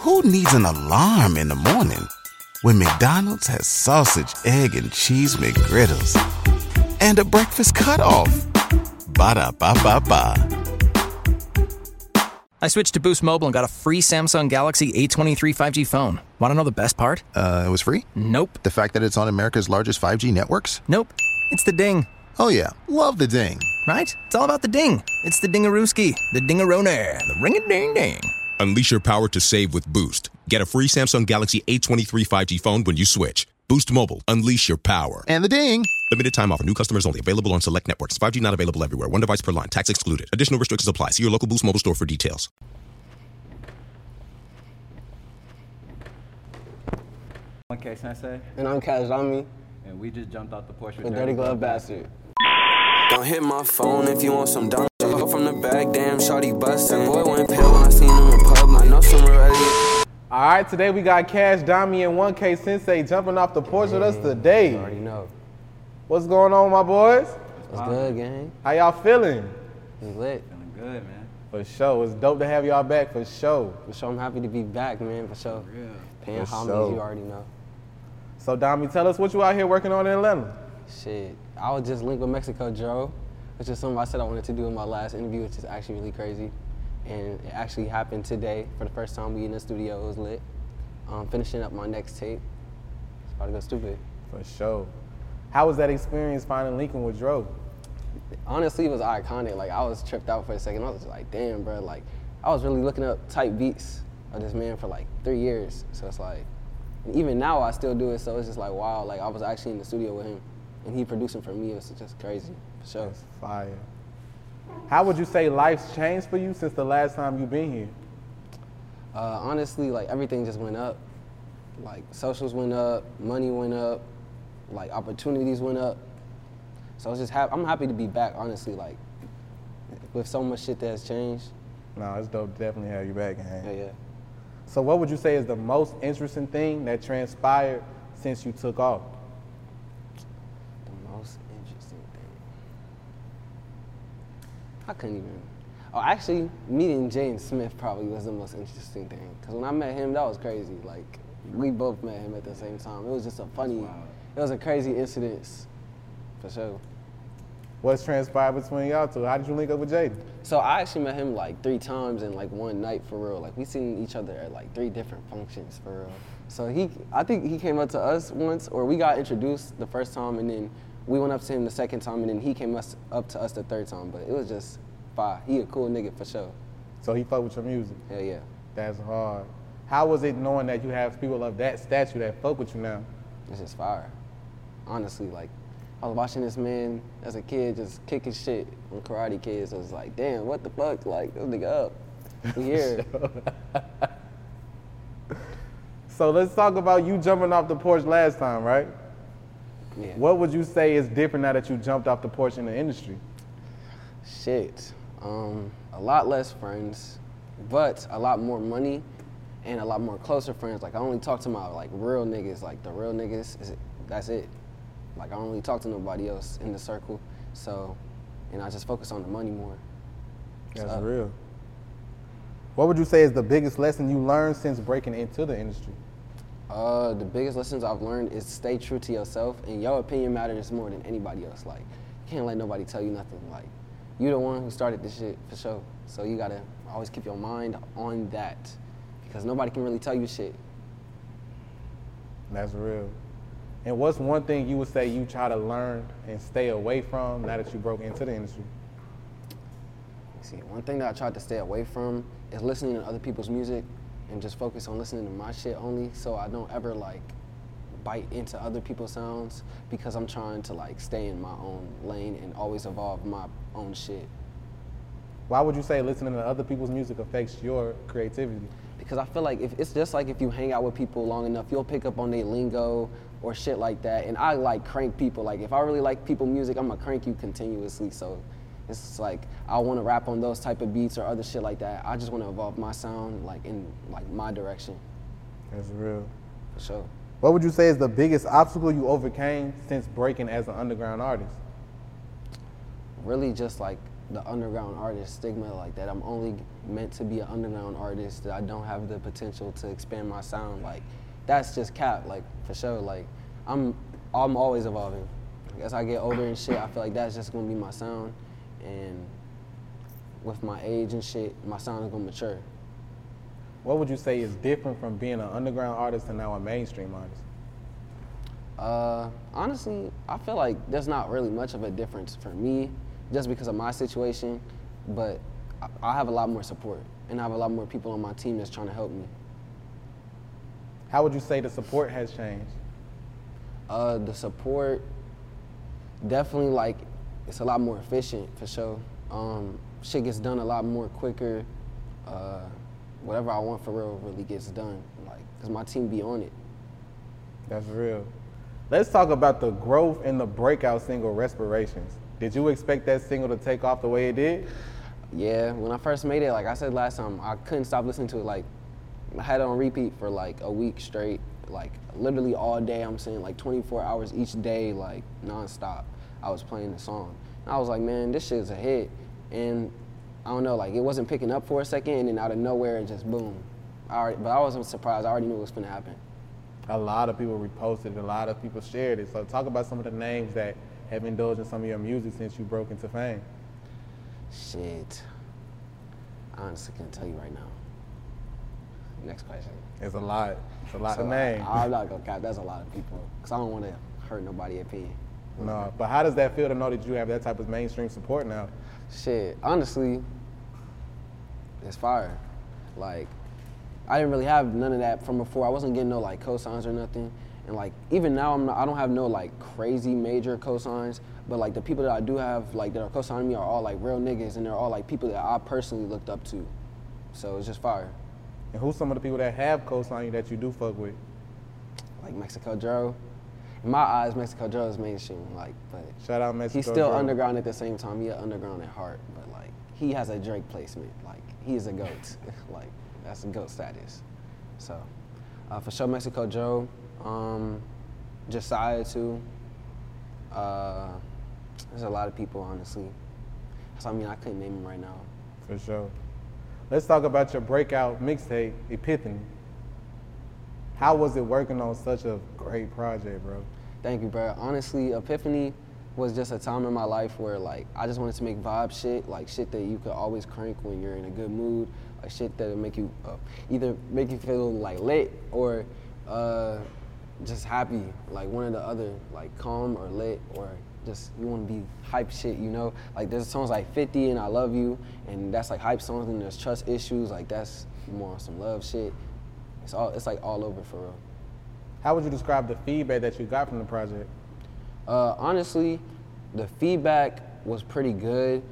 Who needs an alarm in the morning when McDonald's has sausage, egg, and cheese McGriddles and a breakfast cutoff? Ba da ba ba ba. I switched to Boost Mobile and got a free Samsung Galaxy A23 5G phone. Want to know the best part? Uh, it was free? Nope. The fact that it's on America's largest 5G networks? Nope. It's the ding. Oh, yeah. Love the ding. Right? It's all about the ding. It's the dingarooski, the dingaroner, the ring a ding ding. Unleash your power to save with Boost. Get a free Samsung Galaxy A23 5G phone when you switch. Boost Mobile. Unleash your power. And the ding. Limited time offer. New customers only. Available on select networks. 5G not available everywhere. One device per line. Tax excluded. Additional restrictions apply. See your local Boost Mobile store for details. One K Sensei, And I'm Kash Dami, and we just jumped off the porch with the Dirty Glove Bastard. Don't hit my phone if you want some dumb shit. Go from the back, damn, shawty bustin'. Boy went pale when I seen him in public. I know some already. All right, today we got Kash Dami and 1K Sensei jumping off the porch with us mm, today. You already know. What's going on, my boys? What's good, gang? How y'all feeling? It's lit. feeling good, man. For sure. It's dope to have y'all back for sure. For sure, I'm happy to be back, man. For sure. Paying For homage, sure. you already know. So, Dami, tell us what you out here working on in Atlanta. Shit, I was just linked with Mexiko Dro, which is something I said I wanted to do in my last interview, which is actually really crazy. And it actually happened today for the first time we in the studio. It was lit. Um, finishing up my next tape. It's about to go stupid. For sure. How was that experience finding Lincoln with Dro? honestly, it was iconic. Like I was tripped out for a second. I was just like, damn, bro. Like I was really looking up type beats of this man for like three years. So it's like, and even now I still do it. So it's just like, wow. Like I was actually in the studio with him, and he producing for me. It was just crazy, for sure. That's fire. How would you say life's changed for you since the last time you've been here? Uh, honestly, like everything just went up. Like socials went up, money went up, like opportunities went up. So I was just hap- I'm happy to be back. Honestly, like with so much shit that has changed. No, it's dope definitely have you back, Yeah, yeah. So, what would you say is the most interesting thing that transpired since you took off? The most interesting thing. I couldn't even. Oh, actually, meeting Jaden Smith probably was the most interesting thing. Cause when I met him, that was crazy. Like, we both met him at the same time. It was just a funny. It was a crazy incident, for sure. What's transpired between y'all two? How did you link up with Jaden? So I actually met him like three times in like one night for real. Like we seen each other at like three different functions for real. So he, I think he came up to us once, or we got introduced the first time, and then we went up to him the second time, and then he came us up to us the third time. But it was just fire. He a cool nigga for sure. So he fuck with your music. Hell yeah. That's hard. How was it knowing that you have people of that stature that fuck with you now? It's just fire. Honestly, like I was watching this man as a kid just kicking shit on Karate Kids. I was like, damn, what the fuck? Like this nigga up. We here. So let's talk about you jumping off the porch last time, right? Yeah. What would you say is different now that you jumped off the porch in the industry? Shit. Um, a lot less friends, but a lot more money and a lot more closer friends. Like I only talk to my like real niggas, like the real niggas. Is that's it. Like I don't really talk to nobody else in the circle. So, and I just focus on the money more. That's up. real. What would you say is the biggest lesson you learned since breaking into the industry? Uh, the biggest lessons I've learned is stay true to yourself, and your opinion matters more than anybody else. Like, you can't let nobody tell you nothing. Like, you the one who started this shit for sure. So you gotta always keep your mind on that, because nobody can really tell you shit. That's real. And what's one thing you would say you try to learn and stay away from now that you broke into the industry? See, one thing that I tried to stay away from is listening to other people's music and just focus on listening to my shit only so I don't ever like bite into other people's sounds because I'm trying to like stay in my own lane and always evolve my own shit. Why would you say listening to other people's music affects your creativity? Because I feel like if it's just like if you hang out with people long enough, you'll pick up on their lingo or shit like that. And I like crank people. Like if I really like people music, I'm gonna crank you continuously. So it's like I want to rap on those type of beats or other shit like that. I just want to evolve my sound like in like my direction That's real. for sure. What would you say is the biggest obstacle you overcame since breaking as an underground artist? Really just like the underground artist stigma, like that I'm only meant to be an underground artist, that I don't have the potential to expand my sound. Like that's just cap, like for sure. Like I'm I'm always evolving. As I get older and shit, I feel like that's just gonna be my sound, and with my age and shit, my sound is gonna mature. What would you say is different from being an underground artist and now a mainstream artist? Uh, honestly, I feel like there's not really much of a difference for me, just because of my situation. But I, I have a lot more support, and I have a lot more people on my team that's trying to help me. How would you say the support has changed? Uh, the support, definitely like, it's a lot more efficient for sure. Um, shit gets done a lot more quicker. Uh, whatever I want for real really gets done, like, cause my team be on it. That's real. Let's talk about the growth in the breakout single Reparations. Did you expect that single to take off the way it did? Yeah, when I first made it, like I said last time, I couldn't stop listening to it. Like, I had it on repeat for like a week straight, like literally all day. I'm saying like 24 hours each day, like nonstop. I was playing the song. And I was like, man, this shit's a hit. And I don't know, like it wasn't picking up for a second, and then out of nowhere, it just boom. I already, but I wasn't surprised. I already knew it was gonna happen. A lot of people reposted, it, a lot of people shared it. So talk about some of the names that have indulged in some of your music since you broke into fame. Shit. I honestly can't tell you right now. Next question. It's a lot. It's a lot So, of names. I, am not gonna cap. That's a lot of people. Cause I don't want to hurt nobody's opinion. No, but how does that feel to know that you have that type of mainstream support now? Shit. Honestly, it's fire. Like, I didn't really have none of that from before. I wasn't getting no like cosigns or nothing. And like even now, I'm not, I don't have no like crazy major cosigns. But like the people that I do have like that are cosigning me are all like real niggas, and they're all like people that I personally looked up to. So it's just fire. And who's some of the people that have co-signed you that you do fuck with? Like Mexiko Dro. In my eyes, Mexiko Dro is mainstream. Like, but Shout out Mexico he's still Joe. underground at the same time. He underground at heart, but like he has a Drake placement. Like he's a goat. like that's a goat status. So uh, for sure, Mexiko Dro, um, Josiah too. Uh, there's a lot of people, honestly. So I mean, I couldn't name them right now. For sure. Let's talk about your breakout mixtape, Epiphany. How was it working on such a great project, bro? Thank you, bro. Honestly, Epiphany was just a time in my life where like I just wanted to make vibe shit, like shit that you could always crank when you're in a good mood, like shit that would make you uh, either make you feel like lit or uh, just happy, like one or the other, like calm or lit or just you want to be hype shit, you know? Like there's songs like 50 and I Love You, and that's like hype songs, and there's trust issues, like that's more on some love shit. It's all it's like all over for real. How would you describe the feedback that you got from the project? Uh, honestly, the feedback was pretty good.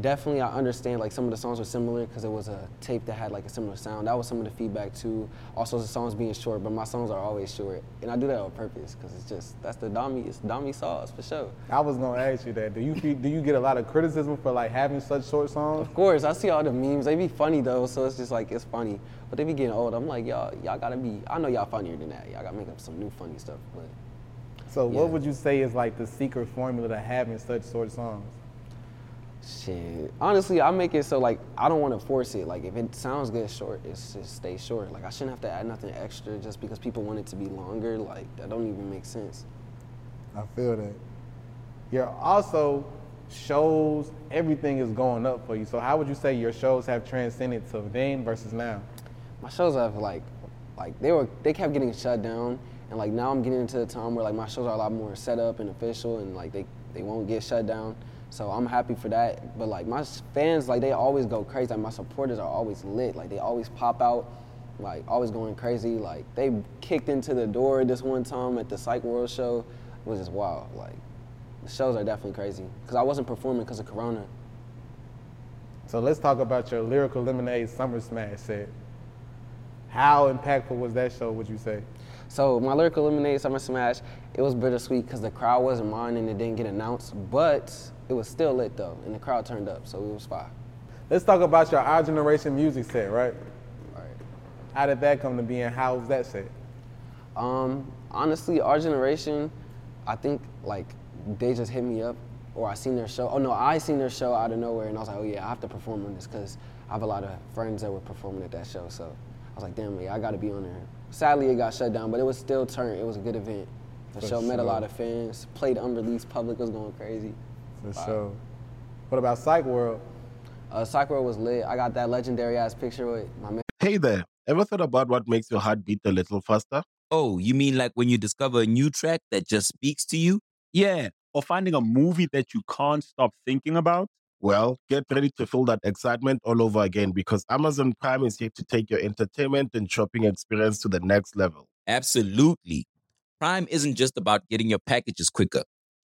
Definitely, I understand like some of the songs were similar because it was a tape that had like a similar sound. That was some of the feedback too. Also, the songs being short, but my songs are always short, and I do that on purpose because it's just that's the Dami, it's Dami sauce for sure. I was gonna ask you that. Do you do you get a lot of criticism for like having such short songs? Of course, I see all the memes. They be funny though, so it's just like it's funny. But they be getting old. I'm like y'all, y'all gotta be. I know y'all funnier than that. Y'all gotta make up some new funny stuff. But So Yeah. what would you say is like the secret formula to having such short songs? Shit. Honestly, I make it so like I don't want to force it. Like if it sounds good short, it's just stay short. Like I shouldn't have to add nothing extra just because people want it to be longer. Like that don't even make sense. I feel that. You're also shows, everything is going up for you. So how would you say your shows have transcended to then versus now? My shows have like, like they were they kept getting shut down, and like now I'm getting into the time where like my shows are a lot more set up and official, and like they they won't get shut down. So I'm happy for that. But like my fans, like they always go crazy. Like my supporters are always lit. Like they always pop out, like always going crazy. Like they kicked into the door this one time at the Psych World show. It was just wild. Like the shows are definitely crazy because I wasn't performing because of Corona. So let's talk about your Lyrical Lemonade Summer Smash set. How impactful was that show, would you say? So my lyrical lemonade summer smash, it was bittersweet because the crowd wasn't mine and it didn't get announced, but it was still lit though, and the crowd turned up, so it was fine. Let's talk about your Our Generation music set, right? Right. How did that come to be and how was that set? Um, honestly, our generation, I think like they just hit me up or I seen their show. Oh no, I seen their show out of nowhere, and I was like, oh yeah, I have to perform on this because I have a lot of friends that were performing at that show. So I was like, damn, yeah, I got to be on there. Sadly, it got shut down, but it was still turned. It was a good event. The For show met a lot of fans. Played unreleased. Public was going crazy. For Wow. sure. What about Psych World? Uh, World was lit. I got that legendary ass picture with my man. Hey there, ever thought about what makes your heart beat a little faster? Oh, you mean like when you discover a new track that just speaks to you? Yeah, or finding a movie that you can't stop thinking about. Well, get ready to feel that excitement all over again because Amazon Prime is here to take your entertainment and shopping experience to the next level. Absolutely. Prime isn't just about getting your packages quicker.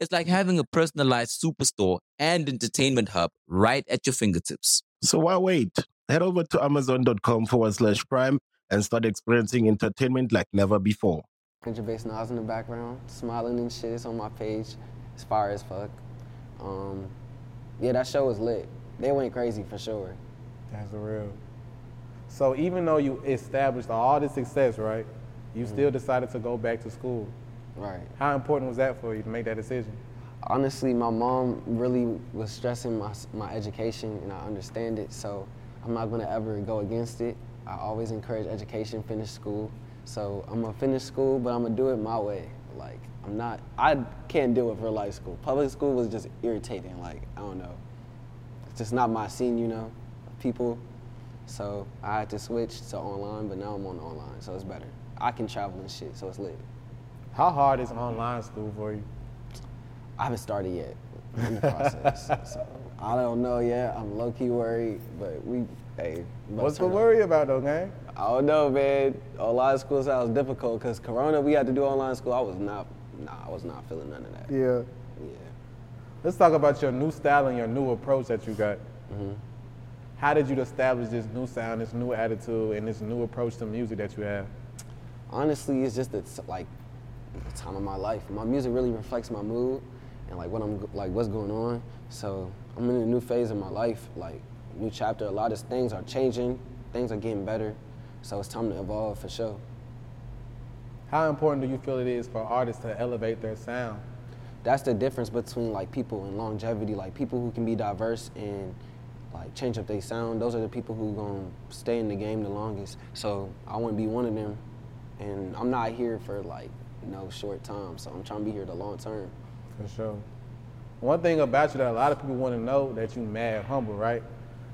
It's like having a personalized superstore and entertainment hub right at your fingertips. So why wait? Head over to amazon.com forward slash prime and start experiencing entertainment like never before. Ninja BasedNas in the background, smiling and shit. It's on my page. It's fire as fuck. Um, yeah, that show was lit. They went crazy for sure. That's real. So even though you established all this success, right, you still decided to go back to school. Right. How important was that for you to make that decision? Honestly, my mom really was stressing my, my education, and I understand it. So I'm not gonna ever go against it. I always encourage education, finish school. So I'm gonna finish school, but I'm gonna do it my way. Like I'm not, I can't deal with real life school. Public school was just irritating. Like I don't know, it's just not my scene, you know, people. So I had to switch to online, but now I'm on online, so it's better. I can travel and shit, so it's lit. How hard is online school for you? I haven't started yet in the process. so I don't know yet. I'm low key worried, but we, hey. What's to worry about though, gang? I don't know, man. Online school sounds difficult because Corona, we had to do online school. I was not, nah, I was not feeling none of that. Yeah. Yeah. Let's talk about your new style and your new approach that you got. Mm-hmm. How did you establish this new sound, this new attitude, and this new approach to music that you have? Honestly, it's just it's like the time of my life. My music really reflects my mood and like what I'm like what's going on. So I'm in a new phase of my life, like new chapter. A lot of things are changing, things are getting better. So it's time to evolve for sure. How important do you feel it is for artists to elevate their sound? that's the difference between like people and longevity. Like people who can be diverse and like change up their sound. Those are the people who gonna stay in the game the longest. So I want to be one of them, and I'm not here for like no short time. So I'm trying to be here the long term. For sure. One thing about you that a lot of people want to know that you mad humble, right?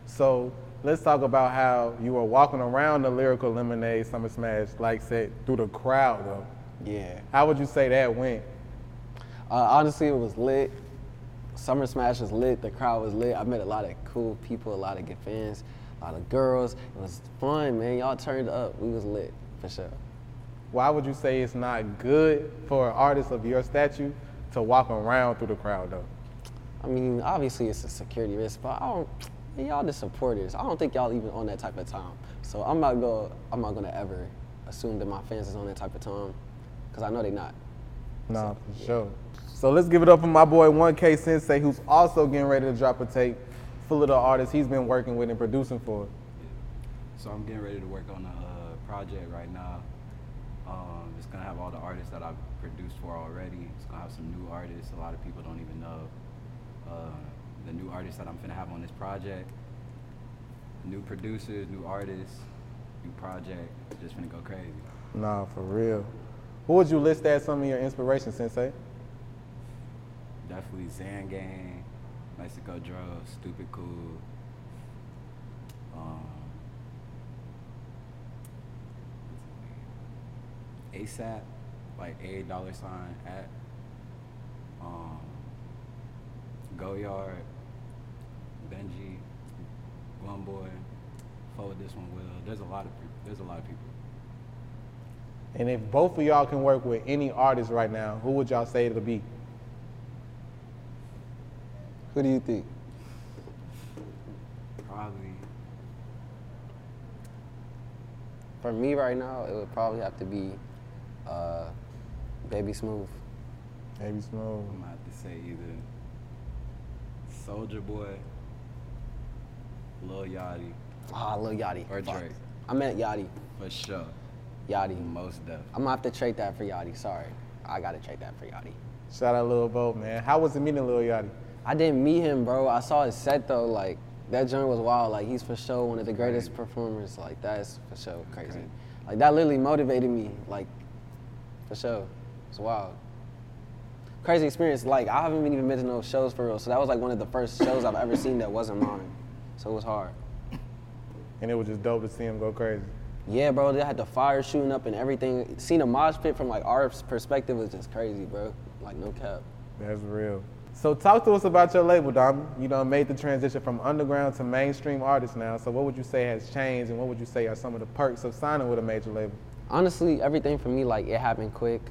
So let's talk about how you were walking around the lyrical lemonade summer smash like said through the crowd though. Yeah. How would you say that went? Uh, honestly, it was lit. Summer Smash was lit. The crowd was lit. I met a lot of cool people, a lot of good fans, a lot of girls. It was fun, man. Y'all turned up. We was lit for sure. Why would you say it's not good for an artist of your stature to walk around through the crowd though? I mean, obviously it's a security risk, but I don't. Y'all the supporters. I don't think y'all even on that type of time. So I'm not go. I'm not gonna ever assume that my fans is on that type of time, cause I know they not. Nah, for sure. So let's give it up for my boy 1K Sensei, who's also getting ready to drop a tape full of the artists he's been working with and producing for. So I'm getting ready to work on a uh, project right now. Um, it's gonna have all the artists that I've produced for already. It's gonna have some new artists. A lot of people don't even know uh, the new artists that I'm gonna have on this project. New producers, new artists, new project. It's just gonna go crazy. Nah, for real. Who would you list as some of your inspiration, Sensei? Definitely Zan Gang, Mexiko Dro, Stupid Cool. Um, ASAP, like A dollar sign at. Um, Go Yard, Benji, Glum Boy, forward this one Will. There's a lot of people. There's a lot of people. And if both of y'all can work with any artist right now, who would y'all say it'll be? Who do you think? Probably For me right now, it would probably have to be uh, Baby Smooth. Baby Smooth. I'm gonna have to say either Soulja Boy, Lil Yachty, Ah, Lil Yachty. or Fuck. Drake. I meant Yachty. For sure. Yachty. Most definitely. I'm gonna have to trade that for Yachty. Sorry, I gotta trade that for Yachty. Shout out Lil Bo, man. How was the meeting Lil Yachty? I didn't meet him, bro. I saw his set though. Like that joint was wild. Like he's for sure one of the greatest performers. Like that is for sure crazy. Like that literally motivated me. Like for sure, it's wild. Crazy experience. Like I haven't even been to no shows for real. So that was like one of the first shows I've ever seen that wasn't mine. So it was hard. And it was just dope to see him go crazy. Yeah, bro. They had the fire shooting up and everything. Seeing a mosh pit from like our perspective was just crazy, bro. Like no cap. That's real. So talk to us about your label, Dom. You know, made the transition from underground to mainstream artist now. So what would you say has changed, and what would you say are some of the perks of signing with a major label? Honestly, everything for me, like it happened quick,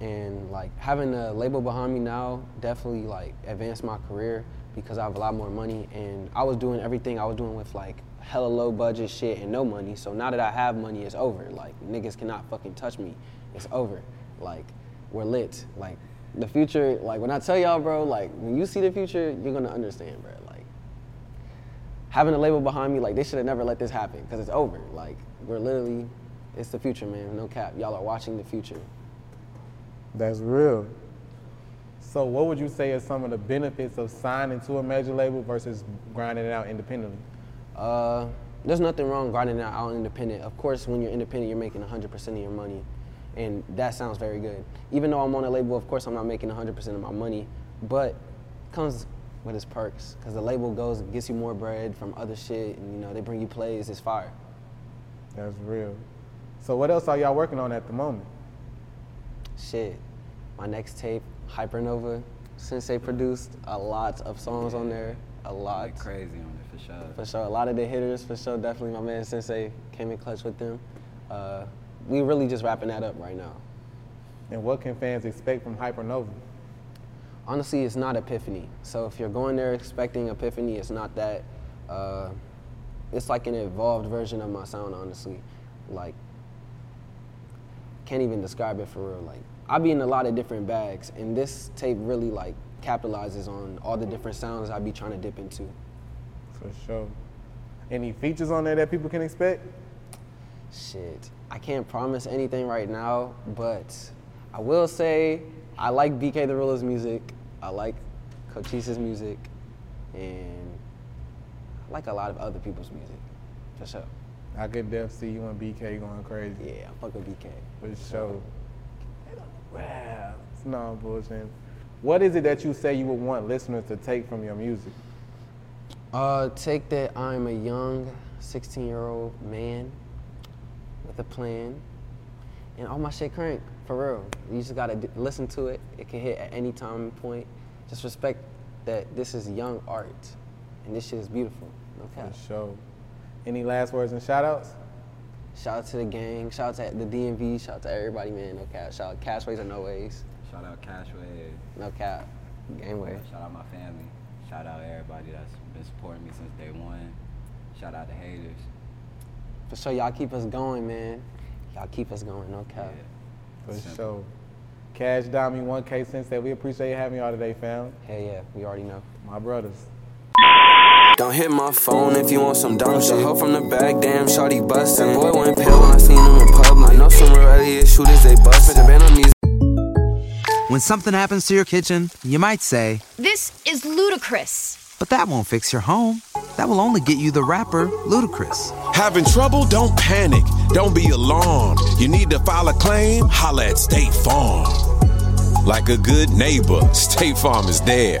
and like having a label behind me now definitely like advanced my career because I have a lot more money, and I was doing everything I was doing with like hella low budget shit and no money. So now that I have money, it's over. Like niggas cannot fucking touch me. It's over. Like we're lit. Like the future. Like when I tell y'all, bro, like when you see the future, you're gonna understand, bro. Like having a label behind me, like they should have never let this happen because it's over. Like we're literally, it's the future, man. No cap. Y'all are watching the future. That's real. So what would you say are some of the benefits of signing to a major label versus grinding it out independently? Uh, there's nothing wrong grinding it out independent. Of course, when you're independent, you're making 100% of your money, and that sounds very good. Even though I'm on a label, of course, I'm not making 100% of my money, but it comes with its perks because the label goes and gets you more bread from other shit, and you know they bring you plays. It's fire. That's real. So what else are y'all working on at the moment? Shit, my next tape, Hypernova, Sensei produced a lot of songs on there. A lot. Like crazy on it for sure. For sure, a lot of the hitters, for sure, definitely my man Sensei came in clutch with them. Uh, we really just wrapping that up right now. And what can fans expect from Hypernova? Honestly, it's not Epiphany. So if you're going there expecting Epiphany, it's not that. Uh, it's like an evolved version of my sound, honestly. Like, can't even describe it for real. Like, I be in a lot of different bags, and this tape really like capitalizes on all the different sounds I be trying to dip into. For sure. Any features on there that people can expect? Shit, I can't promise anything right now, but I will say I like BK the Ruler's music. I like Cochise's music, and I like a lot of other people's music, for sure. I could definitely see you and BK going crazy. Yeah, I fuck with BK. For sure. Wow. It's no bullshit. What is it that you say you would want listeners to take from your music? Uh, take that I'm a young 16 year old man with a plan, and all my shit crank for real. You just gotta d- listen to it. It can hit at any time and point. Just respect that this is young art, and this shit is beautiful. Okay. For sure. Any last words and shout outs? Shout out to the gang. Shout out to the DMV. Shout out to everybody, man. No cap. Shout out Cashways or No Ways. Shout out Cashway. No cap. Gangway. Shout out my family. Shout out everybody that's been supporting me since day one. Shout out the haters. For sure, y'all keep us going, man. Y'all keep us going. No cap. For sure. Kash Dami 1K that we appreciate you having y'all today, fam. Hell yeah, we already know. My brothers. Don't hit my phone if you want some dumb shit. Hoe from the back, damn, shawty bustin'. Boy went pale when I seen him in public. I know some real Elliot shooters, they bustin'. The band on music. When something happens to your kitchen, you might say, This is ludicrous. but that won't fix your home. That will only get you the rapper, Ludacris. Having trouble? Don't panic. Don't be alarmed. You need to file a claim? Holla at State Farm. Like a good neighbor, State Farm is there.